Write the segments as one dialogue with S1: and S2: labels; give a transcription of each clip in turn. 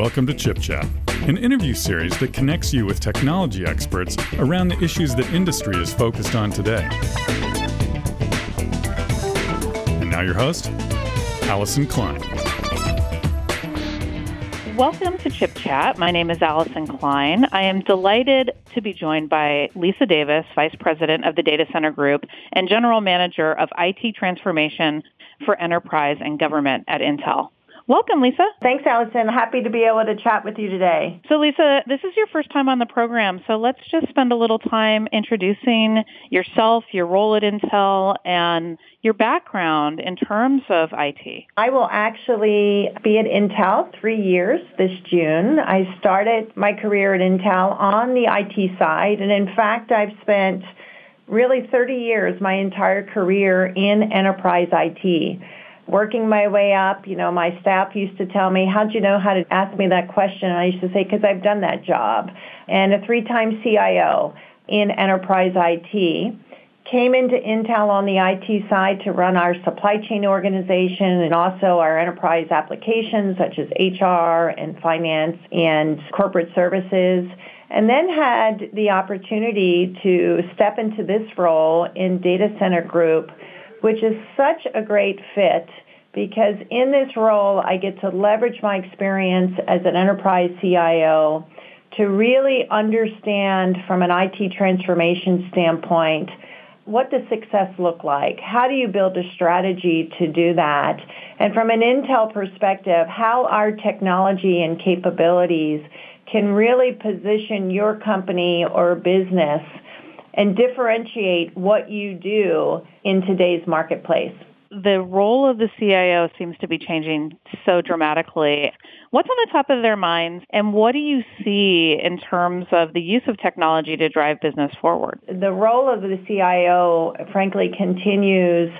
S1: Welcome to Chip Chat, an interview series that connects you with technology experts around the issues that industry is focused on today. And now, your host, Allyson Klein.
S2: Welcome to Chip Chat. My name is Allyson Klein. I am delighted to be joined by Lisa Davis, Vice President of the Data Center Group and General Manager of IT Transformation for Enterprise and Government at Intel. Welcome, Lisa.
S3: Thanks, Allyson. Happy to be able to chat with you today.
S2: So, Lisa, this is your first time on the program, so let's just spend a little time introducing yourself, your role at Intel, and your background in terms of IT.
S3: I will actually be at Intel three years this June. I started my career at Intel on the IT side, and in fact, I've spent really 30 years, my entire career in enterprise IT working my way up, you know, my staff used to tell me, how'd you know how to ask me that question? And I used to say, because I've done that job. And a three-time CIO in enterprise IT. Came into Intel on the IT side to run our supply chain organization and also our enterprise applications such as HR and finance and corporate services. And then had the opportunity to step into this role in Data Center Group which is such a great fit because in this role, I get to leverage my experience as an enterprise CIO to really understand from an IT transformation standpoint what does success look like? How do you build a strategy to do that? And from an Intel perspective, how our technology and capabilities can really position your company or business and differentiate what you do in today's marketplace.
S2: The role of the CIO seems to be changing so dramatically. What's on the top of their minds, and what do you see in terms of the use of technology to drive business forward?
S3: The role of the CIO, frankly, continues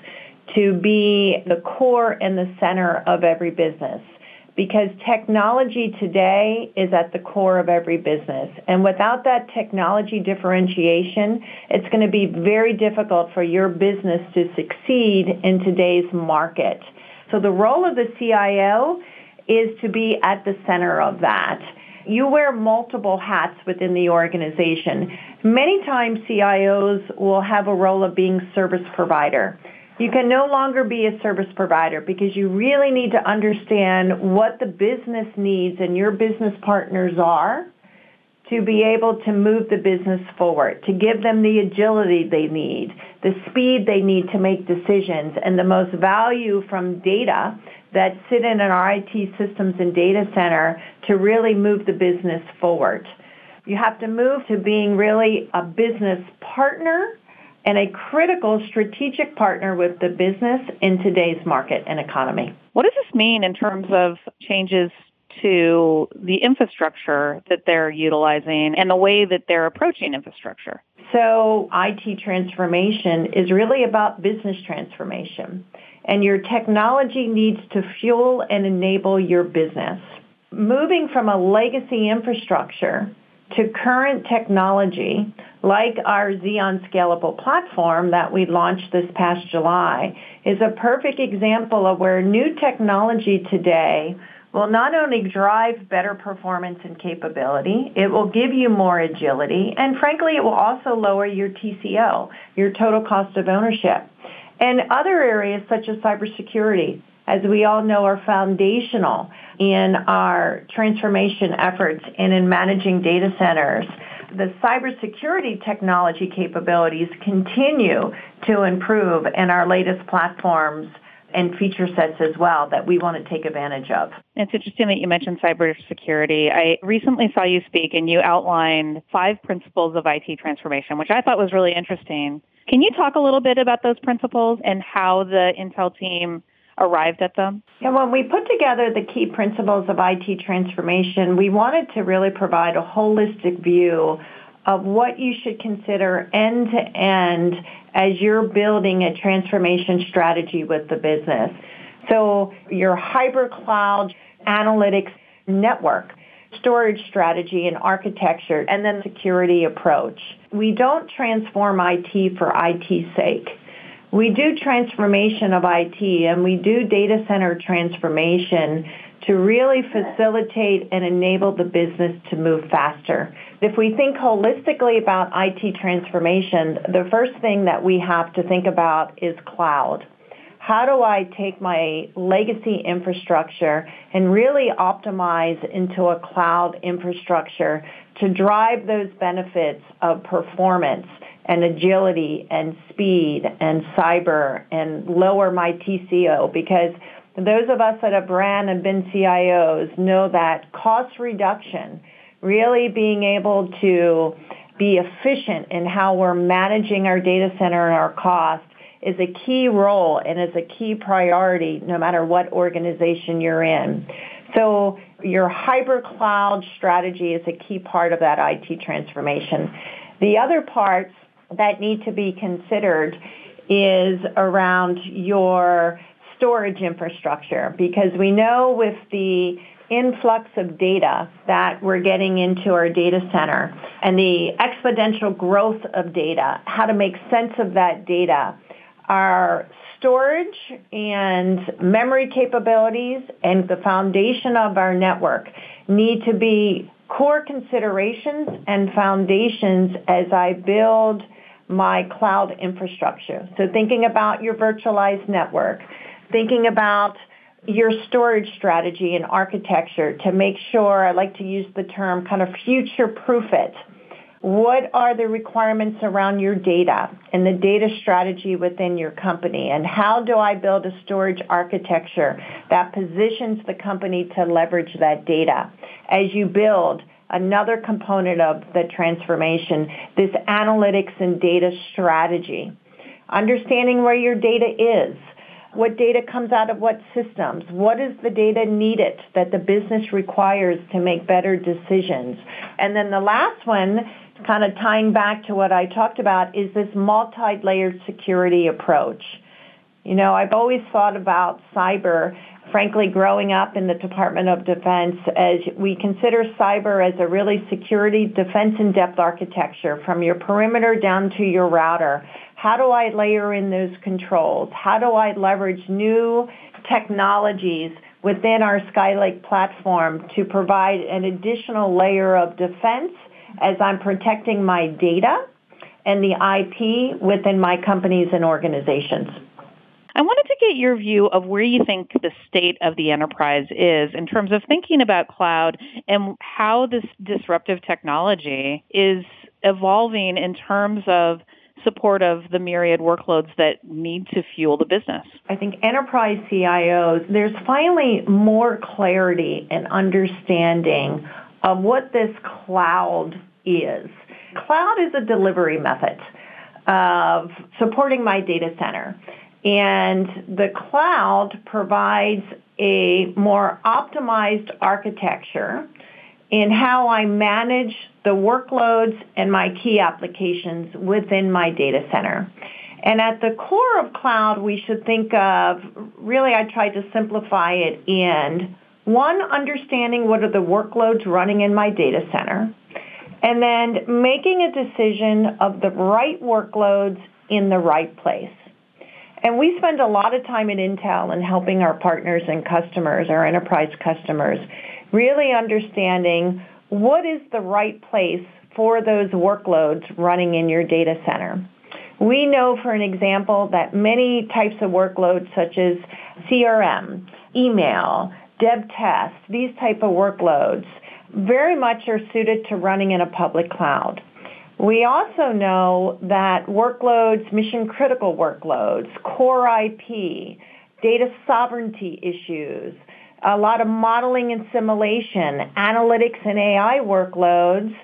S3: to be the core and the center of every business because technology today is at the core of every business. And without that technology differentiation, it's going to be very difficult for your business to succeed in today's market. So the role of the CIO is to be at the center of that. You wear multiple hats within the organization. Many times CIOs will have a role of being service provider. You can no longer be a service provider because you really need to understand what the business needs and your business partners are to be able to move the business forward, to give them the agility they need, the speed they need to make decisions, and the most value from data that sit in our IT systems and data center to really move the business forward. You have to move to being really a business partner and a critical strategic partner with the business in today's market and economy.
S2: What does this mean in terms of changes to the infrastructure that they're utilizing and the way that they're approaching infrastructure?
S3: So IT transformation is really about business transformation. And your technology needs to fuel and enable your business. Moving from a legacy infrastructure to current technology like our Xeon Scalable platform that we launched this past July is a perfect example of where new technology today will not only drive better performance and capability, it will give you more agility, and frankly, it will also lower your TCO, your total cost of ownership. And other areas such as cybersecurity, as we all know, are foundational in our transformation efforts and in managing data centers. The cybersecurity technology capabilities continue to improve in our latest platforms and feature sets as well that we want to take advantage of.
S2: It's interesting that you mentioned cybersecurity. I recently saw you speak and you outlined five principles of IT transformation, which I thought was really interesting. Can you talk a little bit about those principles and how the Intel team arrived at them?
S3: And when we put together the key principles of IT transformation, we wanted to really provide a holistic view of what you should consider end to end as you're building a transformation strategy with the business. So your hybrid cloud analytics network, storage strategy and architecture, and then security approach. We don't transform IT for IT's sake. We do transformation of IT and we do data center transformation to really facilitate and enable the business to move faster. If we think holistically about IT transformation, the first thing that we have to think about is cloud. How do I take my legacy infrastructure and really optimize into a cloud infrastructure to drive those benefits of performance and agility and speed and cyber and lower my TCO because those of us that have ran and been CIOs know that cost reduction, really being able to be efficient in how we're managing our data center and our cost is a key role and is a key priority no matter what organization you're in. So your hybrid cloud strategy is a key part of that IT transformation. The other parts that need to be considered is around your storage infrastructure. Because we know with the influx of data that we're getting into our data center and the exponential growth of data, how to make sense of that data, our storage and memory capabilities and the foundation of our network need to be core considerations and foundations as I build my cloud infrastructure. So thinking about your virtualized network, thinking about your storage strategy and architecture to make sure, I like to use the term kind of future proof it. What are the requirements around your data and the data strategy within your company? And how do I build a storage architecture that positions the company to leverage that data as you build another component of the transformation, this analytics and data strategy. Understanding where your data is, what data comes out of what systems, what is the data needed that the business requires to make better decisions. And then the last one, kind of tying back to what I talked about, is this multi-layered security approach. You know, I've always thought about cyber frankly, growing up in the Department of Defense, as we consider cyber as a really security defense in depth architecture from your perimeter down to your router. How do I layer in those controls? How do I leverage new technologies within our Skylake platform to provide an additional layer of defense as I'm protecting my data and the IP within my companies and organizations?
S2: I wanted to get your view of where you think the state of the enterprise is in terms of thinking about cloud and how this disruptive technology is evolving in terms of support of the myriad workloads that need to fuel the business.
S3: I think enterprise CIOs, there's finally more clarity and understanding of what this cloud is. Cloud is a delivery method of supporting my data center. And the cloud provides a more optimized architecture in how I manage the workloads and my key applications within my data center. And at the core of cloud, we should think of, really I tried to simplify it in one, understanding what are the workloads running in my data center, and then making a decision of the right workloads in the right place. And we spend a lot of time at Intel in helping our partners and customers, our enterprise customers, really understanding what is the right place for those workloads running in your data center. We know, for an example, that many types of workloads such as CRM, email, dev test, these type of workloads very much are suited to running in a public cloud. We also know that workloads, mission critical workloads, core IP, data sovereignty issues, a lot of modeling and simulation, analytics and AI workloads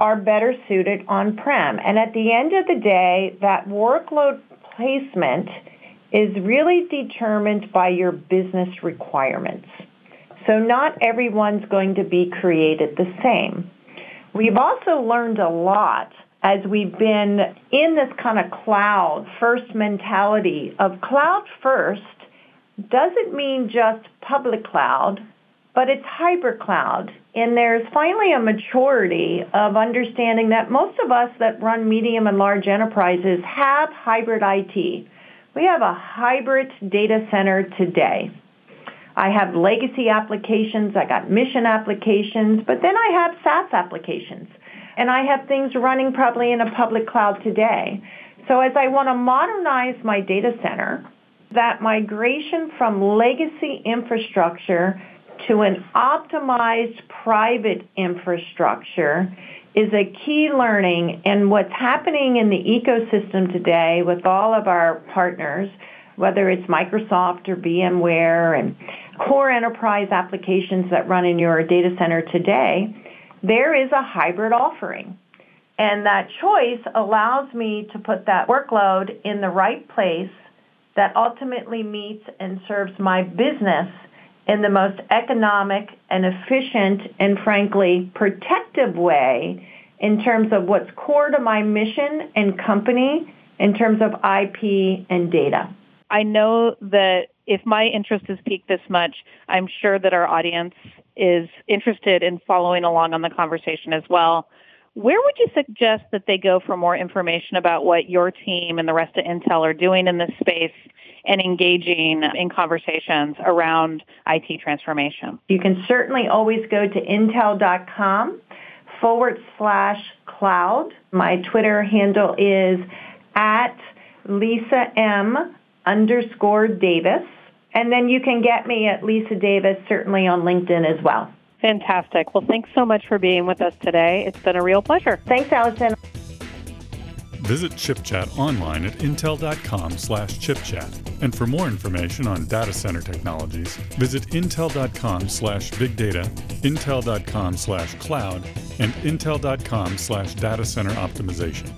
S3: are better suited on-prem. And at the end of the day, that workload placement is really determined by your business requirements. So not everyone's going to be created the same. We've also learned a lot as we've been in this kind of cloud first mentality of cloud first doesn't mean just public cloud, but it's hybrid cloud. And there's finally a maturity of understanding that most of us that run medium and large enterprises have hybrid IT. We have a hybrid data center today. I have legacy applications, I got mission applications, but then I have SaaS applications. And I have things running probably in a public cloud today. So as I want to modernize my data center, that migration from legacy infrastructure to an optimized private infrastructure is a key learning and what's happening in the ecosystem today with all of our partners, whether it's Microsoft or VMware and core enterprise applications that run in your data center today, there is a hybrid offering. And that choice allows me to put that workload in the right place that ultimately meets and serves my business in the most economic and efficient and frankly protective way in terms of what's core to my mission and company in terms of IP and data.
S2: I know that if my interest is piqued this much, I'm sure that our audience is interested in following along on the conversation as well. Where would you suggest that they go for more information about what your team and the rest of Intel are doing in this space and engaging in conversations around IT transformation?
S3: You can certainly always go to intel.com forward slash cloud. My Twitter handle is at Lisa M underscore Davis. And then you can get me at Lisa Davis certainly on LinkedIn as well.
S2: Fantastic. Well, thanks so much for being with us today. It's been a real pleasure.
S3: Thanks, Allyson.
S1: Visit ChipChat online at intel.com slash chipchat. And for more information on data center technologies, visit intel.com slash big data, intel.com slash cloud, and intel.com slash data center optimization.